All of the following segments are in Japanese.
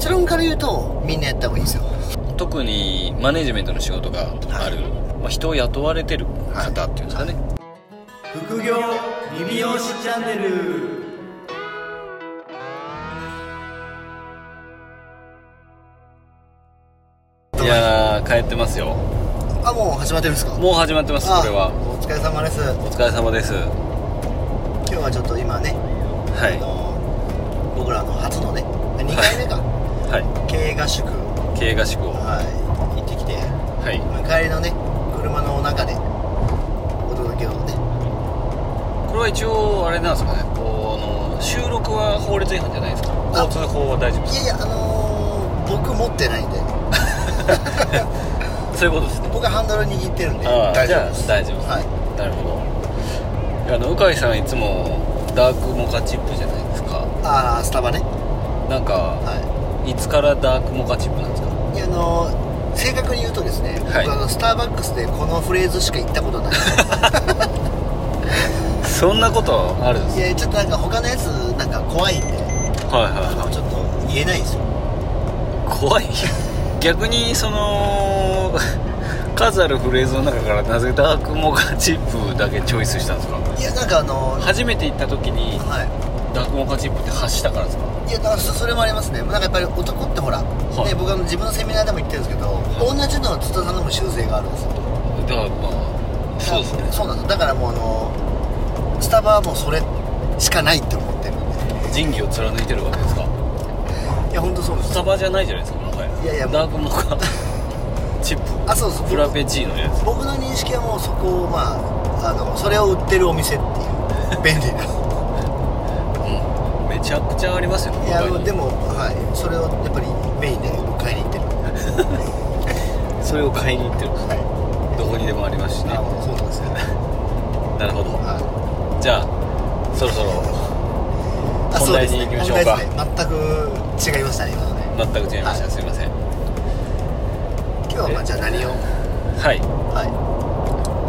結論から言うとみんなやった方がいいですよ。特にマネジメントの仕事がある、まあ、人を雇われてる方っていうんですかね、副業リビオシチャンネル。いやー帰ってますよ。あもう始まってるんですか？もう始まってますあこれは。お疲れ様です。お疲れ様です。今日はちょっと今ね、あはい。の僕らの初のね2回目か、は経営合宿。い経営合宿を。はい。行ってきて。はい。帰りのね車の中でお届けをね。これは一応あれなんですかね。この収録は法律違反じゃないですか。交通法は大丈夫ですいやいやあのー、僕持ってないんで。そういうことですね。僕はハンドル握ってるんでああ大丈夫です。大丈夫です、はい。なるほど。いやあの鵜飼さんいつもダークモカチップじゃないですか。ああスタバね。なんかはいつからダークモカチップなんですか？いやあのー正確に言うとですね、はい。僕あのスターバックスでこのフレーズしか言ったことない。そんなことあるんですいやちょっとなんか他のやつなんか怖いんではいはいあのはちょっと言えないんですよ。い怖い？逆にその数あるフレーズの中からなぜダークモカチップだけチョイスしたんですか？いやなんかあのー初めて行った時にはいダークモカチップって発したからですか？いやだからそそれもありますね。なんかやっぱり男ってほら、い。ね、僕あの自分のセミナーでも言ってるんですけど、同じのを津田さんでも修正があるんですよ。だからまあそうですね。そうなんです。だからもうあのスタバはもうそれしかないって思ってるんで。仁義を貫いてるわけですか？いや本当そうです。スタバじゃないじゃないですかもはや。いやいやダークモカチップ。あそうですフラペチーノのやつ。僕の認識はもうそこをまああのそれを売ってるお店っていう便利な。うんめちゃくちゃありますよいやでもはい。それをやっぱりメインで買いに行ってる。それを買いに行ってる。はい。どこにでもありますしね。あそうなんですよ。ね なるほど。はじゃあそろそろ本題に行きましょうか。ねね。全く違いましたね今のね。全く違いました、はい。すいません。今日はまあじゃあ何を？はい。は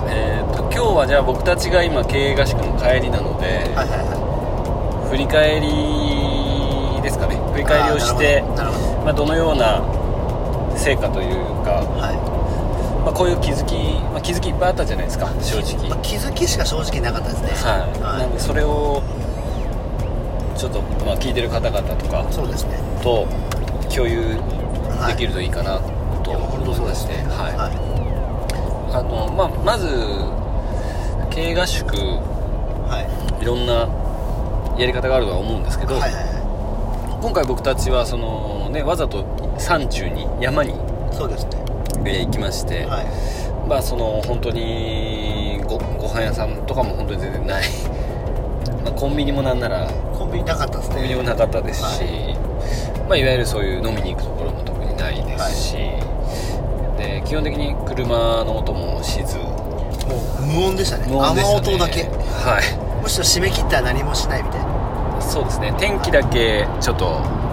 えー、と今日はじゃあ僕たちが今経営合宿の帰りなので、いはいはい。は振り返りですかね。振り返りをしてまあ、どのような成果というか、どはまあ、こういう気づき、まあ、気づきいっぱいあったじゃないですか正直。い、まあ、気づきしか正直なかったですね。はい、なんでそれをちょっと、まあ、聞いてる方々とかそうですね。と共有できるといいかなと思いますして、ね。はい。はあのまあ、まず経営合宿いはい。いろんなやり方があるとは思うんですけど、はいはいは今回僕たちはその、ね、わざと山中に山に、いそうですね。えー行きまして、はい。まあその本当にごご飯屋さんとかも本当に全然ない、まあ、コンビニもなんならコンビニなかったですね。コンビニもなかったですし、はい。まあ、いわゆるそういう飲みに行くところも特にないですし、で基本的に車の音もしず。もう無音でしたね。無音でしたね。雨音だけ。はい。むしろ締め切ったら何もしないみたいなそうですね。天気だけちょっと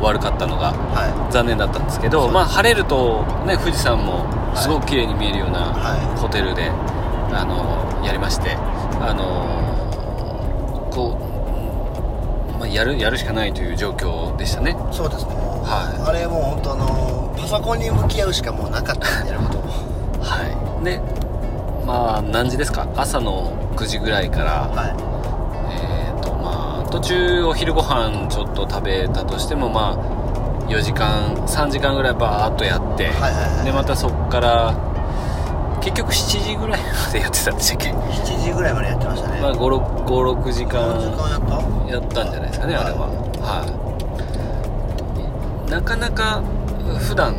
悪かったのがは残念だったんですけど、そうまあ、晴れると、ね、富士山もすごく綺麗に見えるようなはい。ホテルで、あのやりまして、あのこう、まあ、やるやるしかないという状況でしたね。いそうですね。はい。あれもう本当あのパソコンに向き合うしかもうなかったんでやることはい。でまあ何時ですか？朝の9時ぐらいから、はえーとまあ、途中お昼ご飯ちょっと食べたとしてもまあ4時間3時間ぐらいバーっとやって、はいはいはい。でまたそこから結局7時ぐらいまでやってたんでしたっけ、い7時ぐらいまでやってましたね、まあ、56時間何時間やった。んじゃないですかねあれは。はい。なかなか普段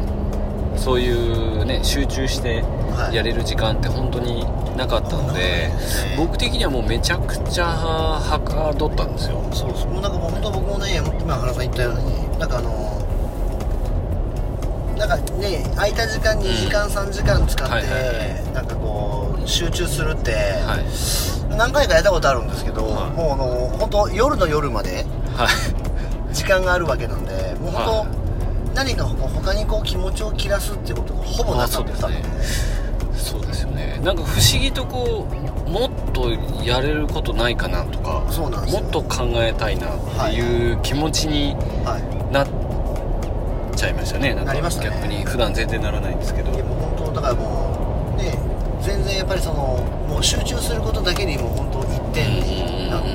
そういうね集中してはいやれる時間って本当になかったので、僕的にはもうめちゃくちゃはかどったんですよ。そうですもうなんかもう本当僕もね今原さん言ったようになんかあのなんかね空いた時間2時間、3時間使って、はいはいはい。なんかこう集中するって、はい。何回かやったことあるんですけど、はい。もうあの本当夜の夜まではい。時間があるわけなんでもう本当、はい。何か他にこう気持ちを切らすってことがほぼなかったんで。あそうですよね。なんか不思議とこうもっとやれることないかなとかそうなんですよ。もっと考えたいなっていう気持ちにはい。なっちゃいましたね。なんかなりましたね。逆に。普段全然ならないんですけど。いやもう本当だからもうね全然やっぱりそのもう集中することだけにもう本当一点になって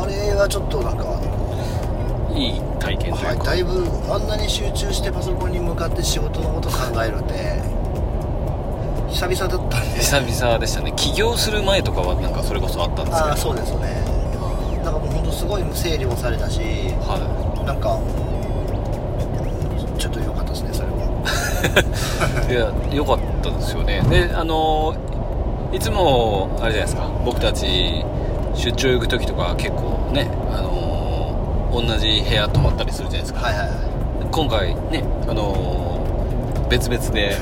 あれはちょっとなんかあのいい体験というはい、か、だいぶあんなに集中してパソコンに向かって仕事のこと考えるって久々だったんで。久々でしたね。起業する前とかはなんかそれこそあったんですけど。ああそうですよね。なんかもう本当すごい整理もされたしはなんかちょっと良かったですねそれは。い いや良かったですよね。であのいつもあれじゃないですか。僕たち出張行く時とか結構ねあの同じ部屋泊まったりするじゃないですか。はいはいはい。今回ねあの別々で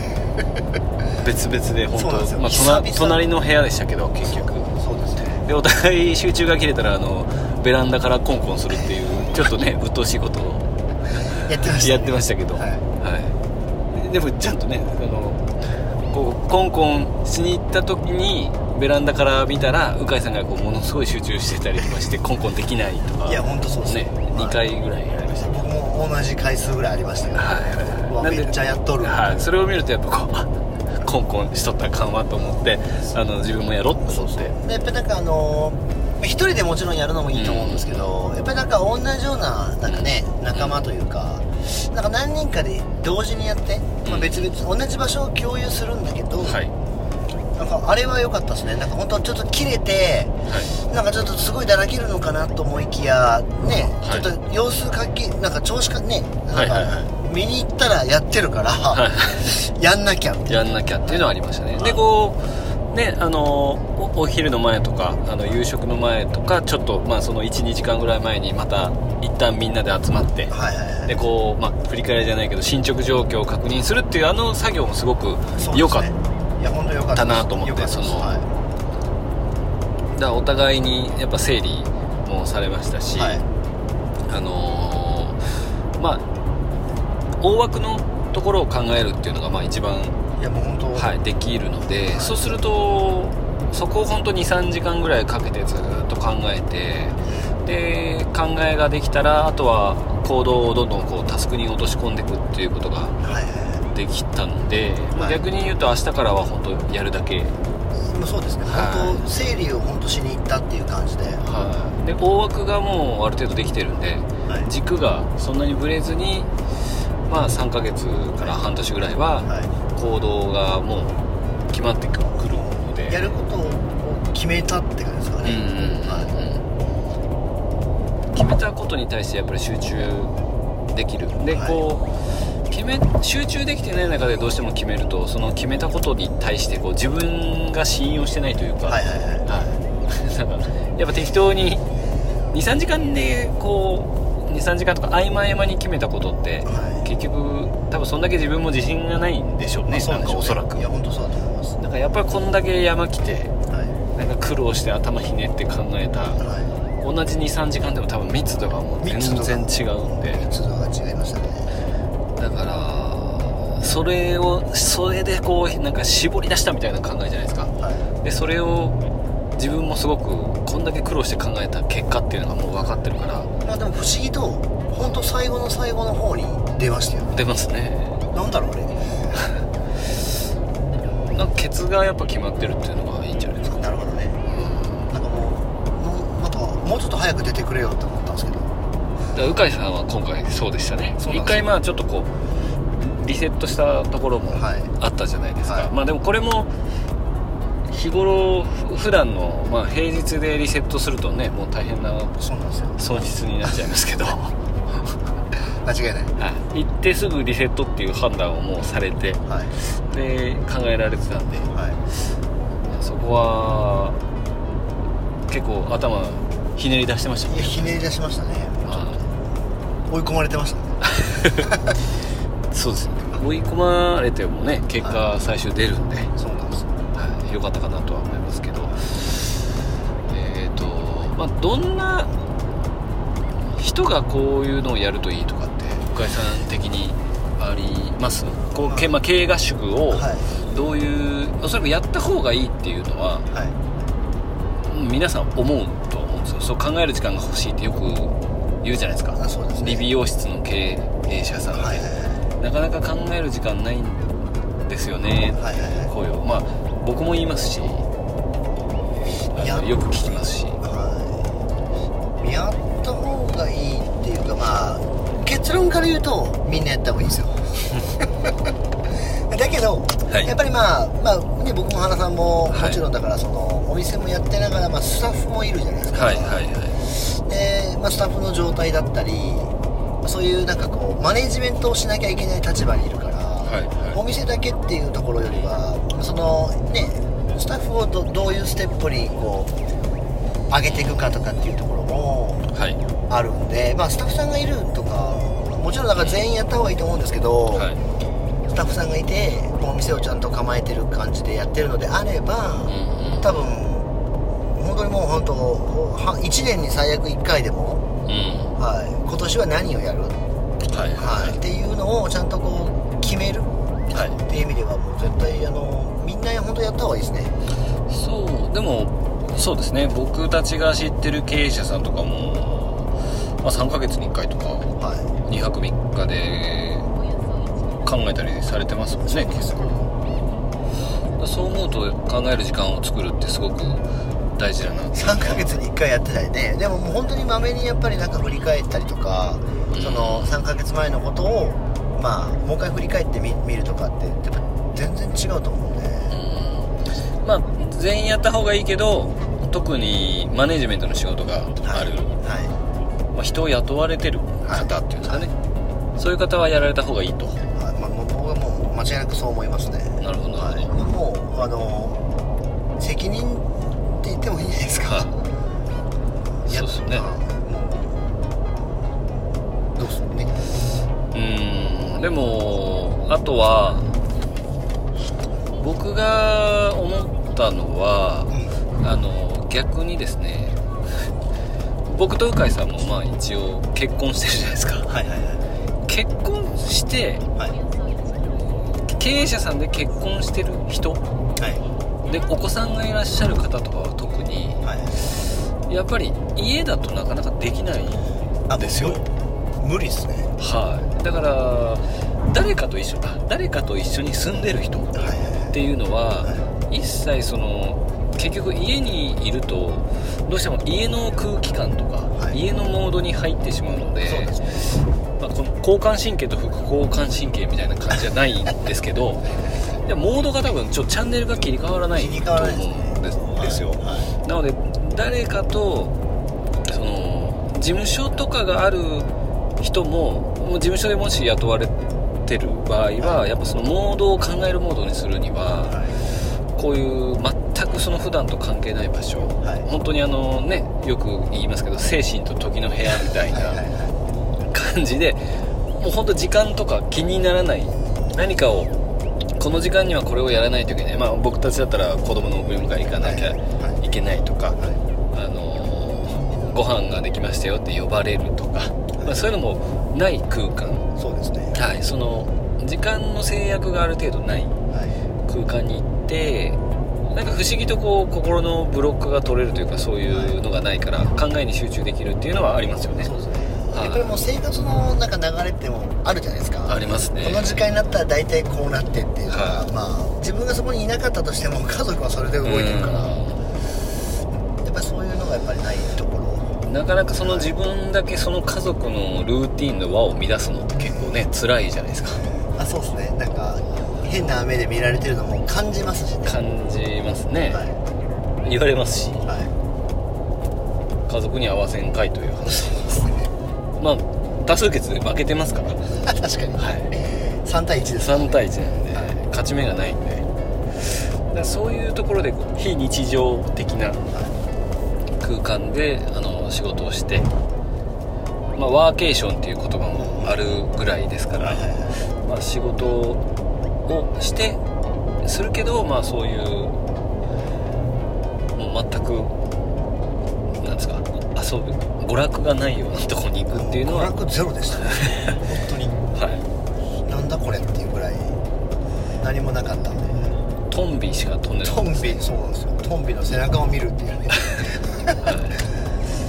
別々で本そうなんですよ。当まあ、隣隣の部屋でしたけど結局。そうですね。でお互い集中が切れたらあのベランダからコンコンするっていうちょっとね 鬱陶しいことをやってました、ね、やってましたけど、はい。はい、でもちゃんとねあのこうコンコンしに行った時にベランダから見たら鵜飼さんがこうものすごい集中してたりとかして コンコンできないとかいや本当そうですねはい。2回ぐらいやりました。僕も同じ回数ぐらいありましたけど、はいなんでうわめっちゃやっとる。はい、それを見るとやっぱこうあ コンコンしとったらあかんわと思ってあの自分もやろうと思って。でやっぱりなんかあのー一人でもちろんやるのもいいと思うんですけど、やっぱりなんか同じようななんかね、仲間というかなんか何人かで同時にやって、まあ、うん別々同じ場所を共有するんだけど、はい。なんかあれは良かったですね。なんか本当ちょっと切れてはい。なんかちょっとすごいだらけるのかなと思いきやね、はい。ちょっと様子かきなんか調子かねなんかはいはいは見に行ったらやってるから、はやんなきゃ。みたいやんなきゃっていうのはありましたね。はい。でこうねあのおお昼の前とかあの夕食の前とかちょっとまあその12時間ぐらい前にまた一旦みんなで集まってなはいはいはい。でこう、まあ、振り返りじゃないけど進捗状況を確認するっていうあの作業もすごくそうですね。良かったいや本当良かったです。だなと思ってそのはい。だお互いにやっぱ整理もされましたし、はい。あのーまあ大枠のところを考えるっていうのがまあ一番、いやもう本当はい、できるので、はい。そうするとそこを本当23時間ぐらいかけてずっと考えてで考えができたらあとは行動をどんどんこうタスクに落とし込んでいくっていうことができたので、まあはい。逆に言うと明日からは本当やるだけ。そうですね、はい。本当整理を本当しに行ったっていう感じで、はい、で大枠がもうある程度できてるんではい。軸がそんなにぶれずにまあ3ヶ月から半年ぐらいはは行動がもう決まってくるので。い、やることを決めたって感じですかね、うんうんうんうん。決めたことに対してやっぱり集中できる。ではい。こう決め集中できてない中でどうしても決めるとその決めたことに対してこう自分が信用してないというか、はいはいはい。はい、やっぱ適当に23時間でこう23時間とか合間合間に決めたことって、はい結局多分そんだけ自分も自信がないんでしょうねまあそうなんかおそらく。いや本当そうだと思います。だからやっぱりこんだけ山来てはなんか苦労して頭ひねって考えたい。は同じ23時間でも多分密度がもう全然違うんで。い密度が違いましたね。だからそれをそれでこうなんか絞り出したみたいな考えじゃないですか。はでそれを自分もすごくこんだけ苦労して考えた結果っていうのがもう分かってるから。いまあでも不思議と本当最後の最後の方に出ましたよ出ますね。なんだろうあれ。なんかケツがやっぱ決まってるっていうのがいいんじゃないですか。なるほどね。なんかもうなんかもうちょっと早く出てくれよって思ったんですけど。だから鵜飼さんは今回そうでしたね。一回まあちょっとこうリセットしたところもはい。あったじゃないですか、はい。まあでもこれも日頃ふ普段のまあ平日でリセットするとねもう大変なそうなんですよ。損失になっちゃいますけど、は間違いない。い、行ってすぐリセットっていう判断をもうされてはい。で考えられてたんで。はい。そこは結構頭ひねり出してましたいね。やひねり出しましたね。あ。追い込まれてましたね。そうですね。追い込まれてもね結果最終出るんで、そうなんですよ。はい、よかったかなとは思いますけど。えっ、とまあどんな人がこういうのをやるといいとかって深井さん的にあります？こう、けまあ、経営合宿をはい。どういうおそらくやった方がいいっていうのははい。うん皆さん思うと思うんですよ。そう考える時間が欲しいってよく言うじゃないですか。あそうですね。理美容室の経営者さんって、はいはいはい。なかなか考える時間ないんですよね。はいはいはい。声をまあ僕も言いますし。よく聞きますし。はい。やった方がいいっていうかまあ結論から言うとみんなやった方がいいですよ。だけど、はい。やっぱりまあ、まあね、僕も花さんもはい。もちろんだからその、お店もやってながら、まあ、スタッフもいるじゃないですか、はいはいはい。で、まあ、スタッフの状態だったりまあそういうなんかこうマネジメントをしなきゃいけない立場にいるから、はいはい。お店だけっていうところよりはそのねスタッフをどどういうステップにこう上げていくかとかっていうところもはい。あるんで、まあ、スタッフさんがいるとかもちろんだから全員やった方がいいと思うんですけど、はい。スタッフさんがいてお店をちゃんと構えてる感じでやってるのであれば、うんうん。多分本当にもう本当は1年に最悪1回でも、うん。はい、今年は何をやる、はい。はい、っていうのをちゃんとこう決める？はい。っていう意味ではもう絶対あのみんな本当やった方がいいですね。そうでもそうですね。僕たちが知ってる経営者さんとかも、まあ、3ヶ月に1回とかは2泊3日で考えたりされてますもんね結構そう思うと考える時間を作るってすごく大事だなっいて。3ヶ月に1回やってたりね。でももう本当にまめにやっぱりなんか振り返ったりとか、うん。その3ヶ月前のことをまあもう一回振り返ってみ見るとかってやっぱ全然違うと思うんでうん。まあ全員やった方がいいけど特にマネジメントの仕事がある、はまあ、人を雇われてる方っていうんですかね、そういう方はやられた方がいいと。い、はい。まあ、僕はもう間違いなくそう思いますね。なるほどなはい。もうあの責任って言ってもいいんじゃないですか？はい。やそうっすね。はいもうどうする？ね。うん。でもあとは僕が思ったのはうん。あの逆にですね僕と鵜飼さんもまあ一応結婚してるじゃないですか。はいはいは結婚していはい経営者さんで結婚してる人？はい。でお子さんがいらっしゃる方とかは特にはい。やっぱり家だとなかなかできないあですよ。無理っすね。はい。だから誰かと一緒あ誰かと一緒に住んでる人っはいはい。ていうのは一切その結局家にいるとどうしても家の空気感とか、はい。家のモードに入ってしまうのでそうですね。まあ、この交感神経と副交感神経みたいな感じじゃないんですけど でもモードが多分ちょチャンネルが切り替わらないと思わらないですね。うんですよ、はなので誰かとその事務所とかがある人ももう事務所でもし雇われてる場合はやっぱそのモードを考えるモードにするにいははこういう全くその普段と関係ない場所いはい。本当にあのねよく言いますけど精神と時の部屋みたいな感じでもう本当時間とか気にならない。何かをこの時間にはこれをやらないといけない。まあ僕たちだったら子供の送り迎え行かなきゃいけないとか、いはい。あのーご飯ができましたよって呼ばれるとか、まあ、そういうのもない空間。そうですね。はいその時間の制約がある程度ない。空間に行ってなんか不思議とこう心のブロックが取れるというかそういうのがないから考えに集中できるっていうのはありますよね。そうですね。はい。やっぱりもう生活のなんか流れってもあるじゃないですか。ありますね。この時間になったら大体こうなってっていうのが、はい。まあ自分がそこにいなかったとしても家族はそれで動いてるから。やっぱりそういうのがやっぱりないところ。なかなかその自分だけその家族のルーティンの輪を乱すのって結構ね辛いじゃないですか。あそうですね。なんか変な目で見られてるのも感じますしね。感じますね、は言われますし。い。は家族に合わせんかいというい話ですね。まあ多数決で負けてますから。確かに。はい。3対1です3対1なんで、はい。勝ち目がないんで。だそういうところで非日常的な空間であの仕事をして、まあ、ワーケーションっていう言葉もあるぐらいですから、まあ、仕事をしてするけど、まあ、そういうもう全くなんですか遊ぶ娯楽がないようなとこに行くっていうのは、娯楽ゼロでしたね。本当に。はい、なんだこれっていうぐらい何もなかったんで。トンビしか飛んでないトンビそうなんですよ。トンビの背中を見るっていうね。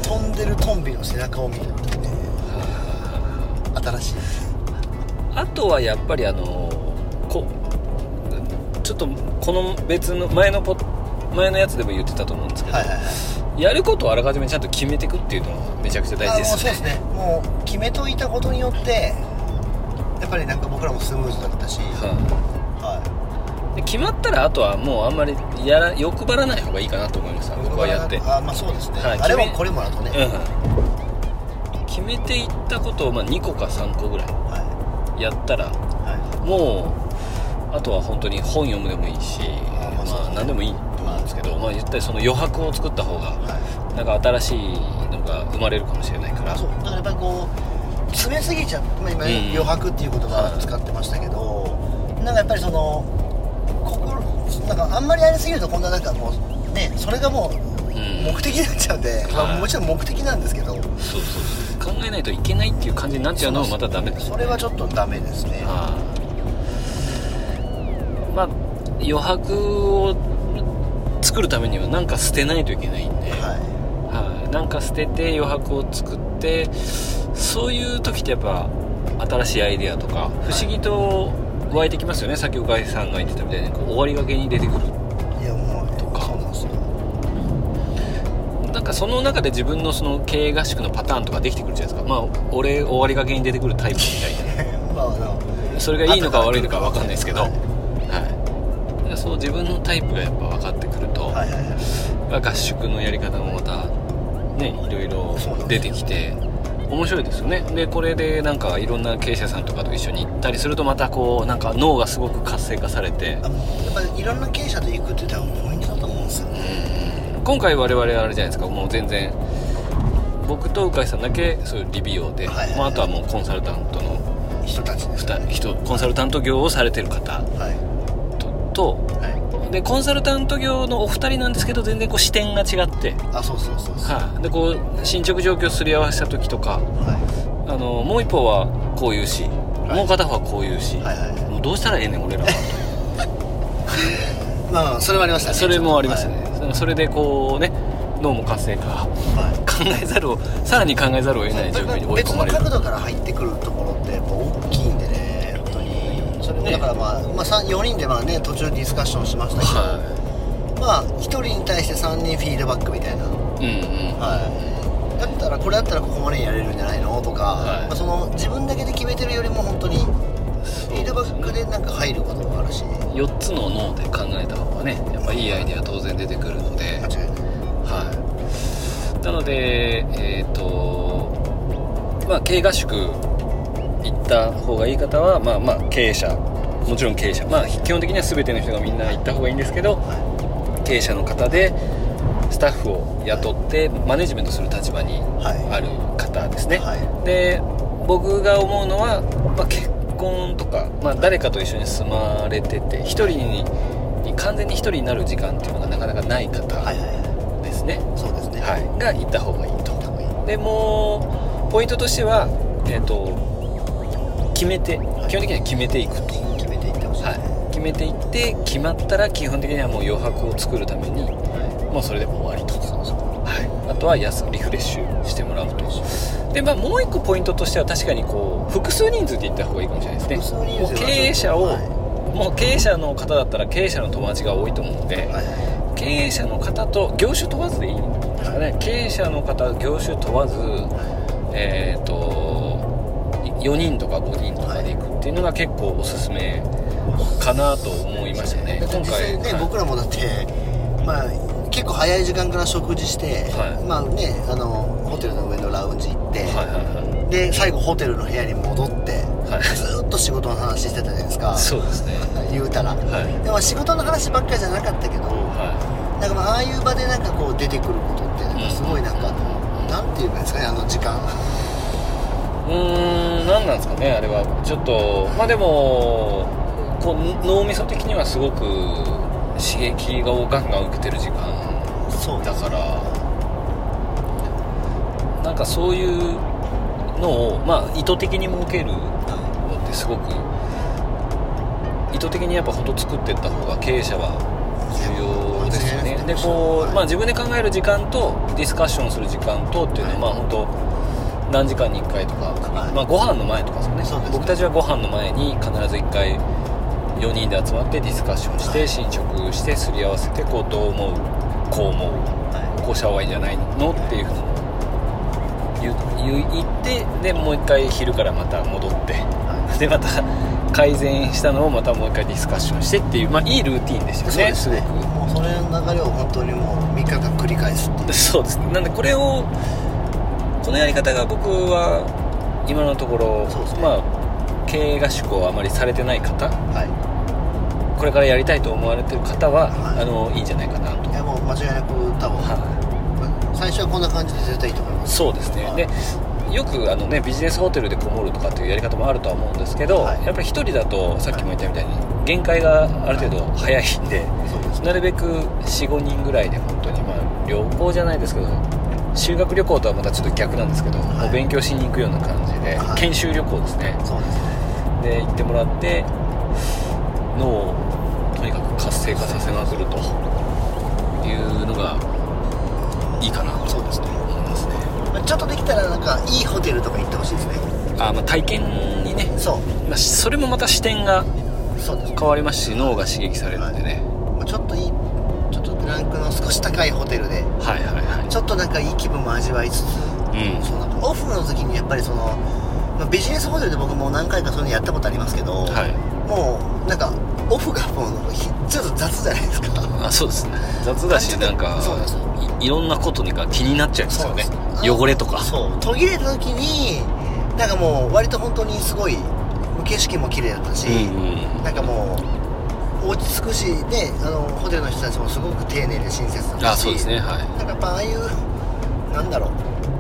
飛んでるトンビの背中を見るっていうね。新しいとはやっぱりあのこちょっとこの別の前のポ前のやつでも言ってたと思うんですけど、はいはいはい。やることをあらかじめちゃんと決めていくっていうのはめちゃくちゃ大事ですあもうそうですね。もう決めといたことによってやっぱりなんか僕らもスムーズだったし、ははい。で決まったらあとはもうあんまりやら欲張らない方がいいかなと思います。い、僕はやって。あまあそうですね、はい。あれもこれもだとね、うん。決めていったことをまあ2個か3個ぐらいはやったらい。はもうあとは本当に本読むでもいいしあまあ何でもいいと思うんですけどまあ言ったらその余白を作った方がい。はなんか新しいのが生まれるかもしれないから。いそうだからやっぱりこう詰めすぎちゃう、まあ、今、うん。余白っていう言葉を使ってましたけど、なんかやっぱりその心なんかあんまりやりすぎると今度はなんかもうねそれがもううん。目的になっちゃうんで、まあ、はいもちろん目的なんですけど。そうそうそう。考えないといけないっていう感じになっちゃうのもまたダメですそれはちょっとダメですね余白を作るためには何か捨てないといけないんで、ははい、なんか捨てて余白を作ってそういう時ってやっぱ新しいアイデアとか不思議と湧いてきますよね、さっき岡井さんが言ってたみたいに終わりがけに出てくる。いいやもうとか。そう。なんですよなんかその中で自分のその経営合宿のパターンとかできてくるじゃないですか。まあ俺終わりがけに出てくるタイプみたい まあそれがいいのか悪いのか分かんないですけど、そう自分のタイプがやっぱ分かってくると、はいはいはい。合宿のやり方もまたねいろいろ出てきて面白いですよね。でこれでなんかいろんな経営者さんとかと一緒に行ったりするとまたこうなんか脳がすごく活性化されてやっぱりいろんな経営者と行くって多分ポイントだと思うんですよね。今回我々あれじゃないですか。もう全然僕と鵜飼さんだけそういう理美容で、はいはいはい。まあ、あとはもうコンサルタントの人たちです2人コンサルタント業をされてる方。はいとはい。とでコンサルタント業のお二人なんですけど全然こう視点が違って、あそうそうそうそう。はい、でこう進捗状況すり合わせた時とかはあのもう一方はこう言うし、はい。もう片方はこう言うし、いはいはい。もうどうしたらええねん俺らは。まあそれもありましたね。それもありましたね、それでこうね脳も活性化。はい。考えざるをさらに考えざるを得ない状況に追い別込まれる。の角度から入ってくるとにそれもだからまあ、まあ、4人でまあね途中ディスカッションしましたけど、はまあ1人に対して3人フィードバックみたいな、いうんうん。はい、だったらこれだったらここまでやれるんじゃないのとか、はい。まあ、その自分だけで決めてるよりも本当にフィードバックでなんか入ることもあるし。4つの脳で考えた方がねやっぱいいアイデア当然出てくるので。間違いない。はい。なのでえっ、とまあ経営合宿行った方がいい方はまあまあ経営者もちろん経営者。まあ基本的には全ての人がみんな行った方がいいんですけど経営者の方でスタッフを雇ってマネジメントする立場にはい。ある方ですね、はい。で僕が思うのは、まあ、結婚とか、まあ、誰かと一緒に住まれてて一人にに完全に一人になる時間っていうのがなかなかない方はいはいはですね、いそうですね。はい。が行った方がいいと。でもうポイントとしては、えっと決めて基本的には決めていくと、めていって決まったら基本的にはもう余白を作るためにもうそれで終わりと。はい、あとは安くリフレッシュしてもらうと。で、まあ、もう一個ポイントとしては確かにこう複数人数で行った方がいいかもしれないですね。もう経営者を、はい。もう経営者の方だったら経営者の友達が多いと思うので、はい。はい経営者の方と業種問わずでいいんですかね。経営者の方業種問わずえっ、と4人とか5人とかで行くっていうのが結構おすすめかなと思いましたね。だって実際ね、はい。僕らもだってまあ結構早い時間から食事して、はい。まあねあのホテルの上のラウンジ行って、はいはいはで最後ホテルの部屋に戻って、はい。ずーっと仕事の話してたじゃないですか。いそうですね。言うたら、はい。でも仕事の話ばっかりじゃなかったけど、はなんかまあああいう場でなんかこう出てくることってなんかすごいなんか、うん。なんていうんですかねあの時間。いうーん何なんですかねあれは。ちょっとまあでもこう脳みそ的にはすごく刺激をガンガン受けてる時間そうだからなんかそういうのを、まあ、意図的に設けるのってすごく意図的にやっぱほど作っていった方が経営者は重要ですよね。でこう、まあ、自分で考える時間とディスカッションする時間とっていうのは、まあ本当何時間に1回とか、はい。まあ、ご飯の前とかですよね。ね。僕たちはご飯の前に必ず1回4人で集まってディスカッションして、はい進捗してすり合わせてこうどう思うこう思うはこうした方がいいんじゃないのっていうふうに言う言ってでもう一回昼からまた戻ってい。はでまた改善したのをまたもう一回ディスカッションしてっていう、まあ、いいルーティンでしたよね。すね。ごくもうそれの流れを本当にもう3日間繰り返すっていう。そうですね。なんでこれをこのやり方が僕は今のところ、まあ経営合宿をあまりされてない方はいこれからやりたいと思われてる方は、はいあのいいんじゃないかなと、いやもう間違いなく多分、は最初はこんな感じで絶対いいと思いまい、す。そうですね、はい。でよくあの、ね、ビジネスホテルでこもるとかっていうやり方もあるとは思うんですけど、はい。やっぱり一人だとさっきも言ったみたいに限界がある程度早いんで、そうですね。なるべく45人ぐらいで本当にまあ旅行じゃないですけど修学旅行とはまたちょっと逆なんですけど、はい。勉強しに行くような感じで、はい。研修旅行ですね。そうですね。で行ってもらって脳をとにかく活性化させまくると。いうのがいいかなと。そうですね。思いますねまあちょっとできたらなんかいいホテルとか行ってほしいですね。あ、まあ、体験にね、そう。まあ、それもまた視点が変わりますし脳が刺激されるんでね。まあちょっといいちょっとランクの少し高いホテルではいはいはい。ちょっとなんかいい気分も味わいつつうん。そうなんかオフの時にやっぱりその、まあ、ビジネスホテルで僕も何回かそういうのやったことありますけど、はいもうなんかオフがもうひちょっと雑じゃないですか。あそうですね。雑だしなんかそうですいいろんなことにか気になっちゃいますよね。汚れとか。そう。途切れた時になんかもう割と本当にすごい景色も綺麗だったし、うんうん。なんかもう落ち着くしであのホテルの人たちもすごく丁寧で親切だったしあそうですねはなんかやっぱああいうなんだろ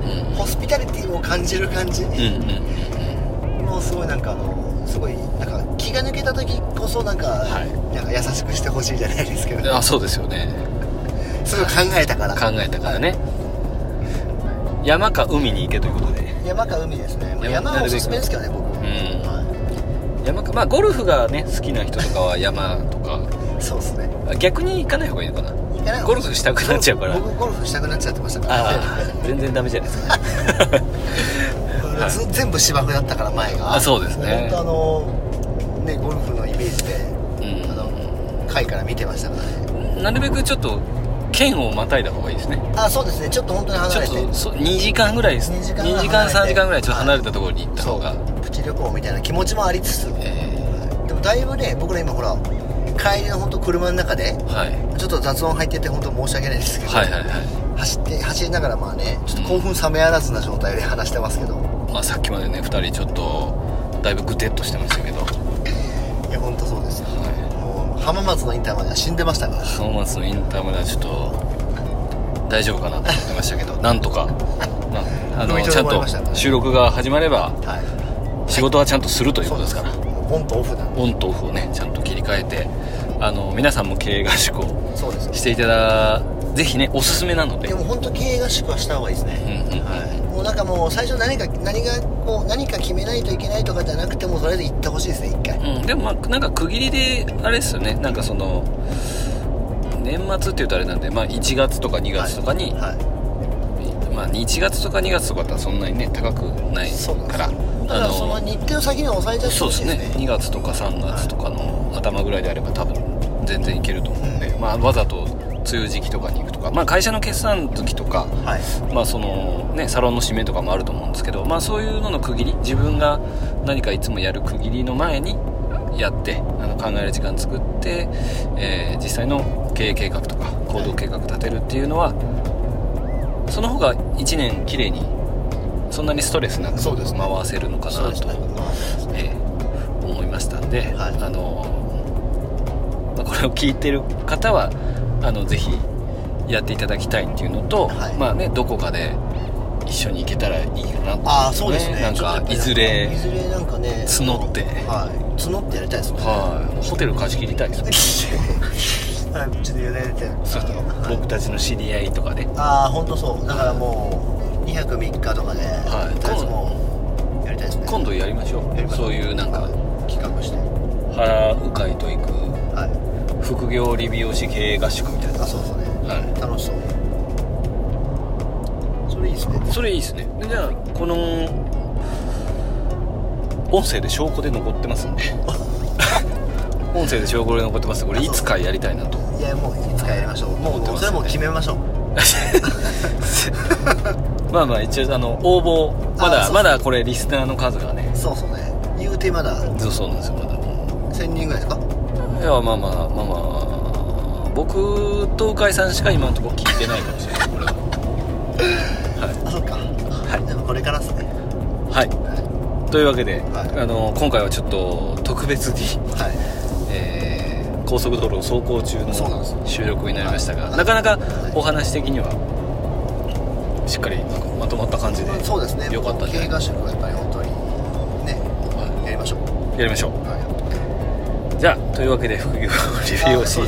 ういうん。ホスピタリティを感じる感じ、うんうん。もうすごいなんかあのすごいなんか気が抜けた時こそなんか、はい。なんか優しくしてほしいじゃないですけど。うんあそうですよね。すごい考えたから。考えたからね。山か海に行けということで。山か海ですね。まあ山山はおすすめですけどね僕、ん。は山かまあゴルフがね好きな人とかは山とか。い、そうですね。あ逆に行かない方がいいのかな。行かないゴルフしたくなっちゃうから。僕ゴルフしたくなっちゃってましたから。ああ全然ダメじゃないですか。全部芝生だったから前が。あそうですね。本当あのねゴルフのイメージでうん。あの回から見てましたからね。なるべくちょっと県をまたいだ方がいいですね。あそうですね。ちょっと本当にちょっ離れてとそ2時間ぐらいです。2時間2時間3時間ぐらいちょっと離れたところに行った方が、プチ旅行みたいな気持ちもありつつ。えでもだいぶね僕ら今ほら帰りの本当車の中でーはい。ちょっと雑音入ってて本当申し訳ないですけど、はいはいはい。走って走りながらまあねちょっと興奮冷めやらずな状態で話してますけど、まあ、さっきまでね2人ちょっとだいぶグテッとしてましたけど、いや本当そうですよ。はもう浜松のインターまでは死んでましたから。い、浜松のインターまではちょっと大丈夫かなと思ってましたけど なんとか、まあ、のちゃんと収録が始まればはい。仕事はちゃんとするということですから。オンとオフなんで。オンとオフをねちゃんと切り替えてあの皆さんも経営合宿をしていただぜひねおすすめなので。でも本当経営合宿はした方がいいですね、うんうんうん。はい、もうなんかもう最初何か何がこう何か決めないといけないとかじゃなくてもとりあえず行ってほしいですね一回。うん、でもまあなんか区切りであれですよね。なんかその年末っていうとあれなんで、まあ、1月とか2月とかに、はい、まあ、1月とか2月とかだったらそんなにね高くないから。だからその日程を先に抑えちゃってそうですね。ほしいですね。2月とか3月とかの頭ぐらいであれば多分全然いけると思うんで、うんまあ、わざと梅雨時期とかに行くとか、まあ、会社の決算時とか、はい。まあそのね、サロンの締めとかもあると思うんですけど、まあ、そういうのの区切り自分が何かいつもやる区切りの前にやってあの考える時間作って、えー実際の経営計画とか行動計画立てるっていうのはその方が1年きれいにそんなにストレスなく回せるのかなと、ね。えー思いましたんで、はい。あのまあこれを聞いてる方はあのぜひやっていただきたいっていうのと、はい。まあねどこかで一緒に行けたらいいかなとああそうですね。なんかいずれいずれなんかね募って。はい。募ってやりたいですね。はい。ホテル貸し切りたいです はいちょっと委ねて。ちょっとはい。僕たちの知り合いとかで。ああ本当そう。だからもう2泊3日とかではい。とりあえずもうやりたいですね。今度やりましょう。やりましょう。そういうなんか企画して。原鵜飼と行く。はい副業理美容師経営合宿みたいな。あそうそう。ねはい。楽しそう。それいいいですね。それいいですね。でじゃあこの音声で証拠で残ってますんで。音声で証拠で残ってますこれいつかやりたいなと。いやもういつかやりましょう。もうそれもう決めましょう。まあまあ一応あの応募まだまだこれリスナーの数がね。そうそうね。言うてまだ。そうそうなんですよまだ。1000人ぐらいですか？いやまあまあまあまあ。僕と鵜飼さんしか今のところ聞いてないかもしれないこれは。あそっか。はい。でもこれからっすね。はい、はい、というわけで、はい。あの今回はちょっと特別にはい。えー高速道路を走行中の収録になりましたが、はい。なかなかはい。お話的にはしっかりまとまった感じでそうですね。よかったんじゃない？経過宿はやっぱり本当にねやりましょう。やりましょう。はじゃあというわけで副業リビューをし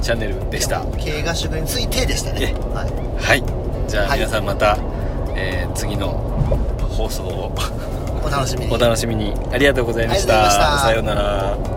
チャンネルでした。経過宿についてでしたね。えはい。はい。じゃあはい。皆さんまた、えー次の放送をお楽しみに。お楽しみに。ありがとうございました。さようなら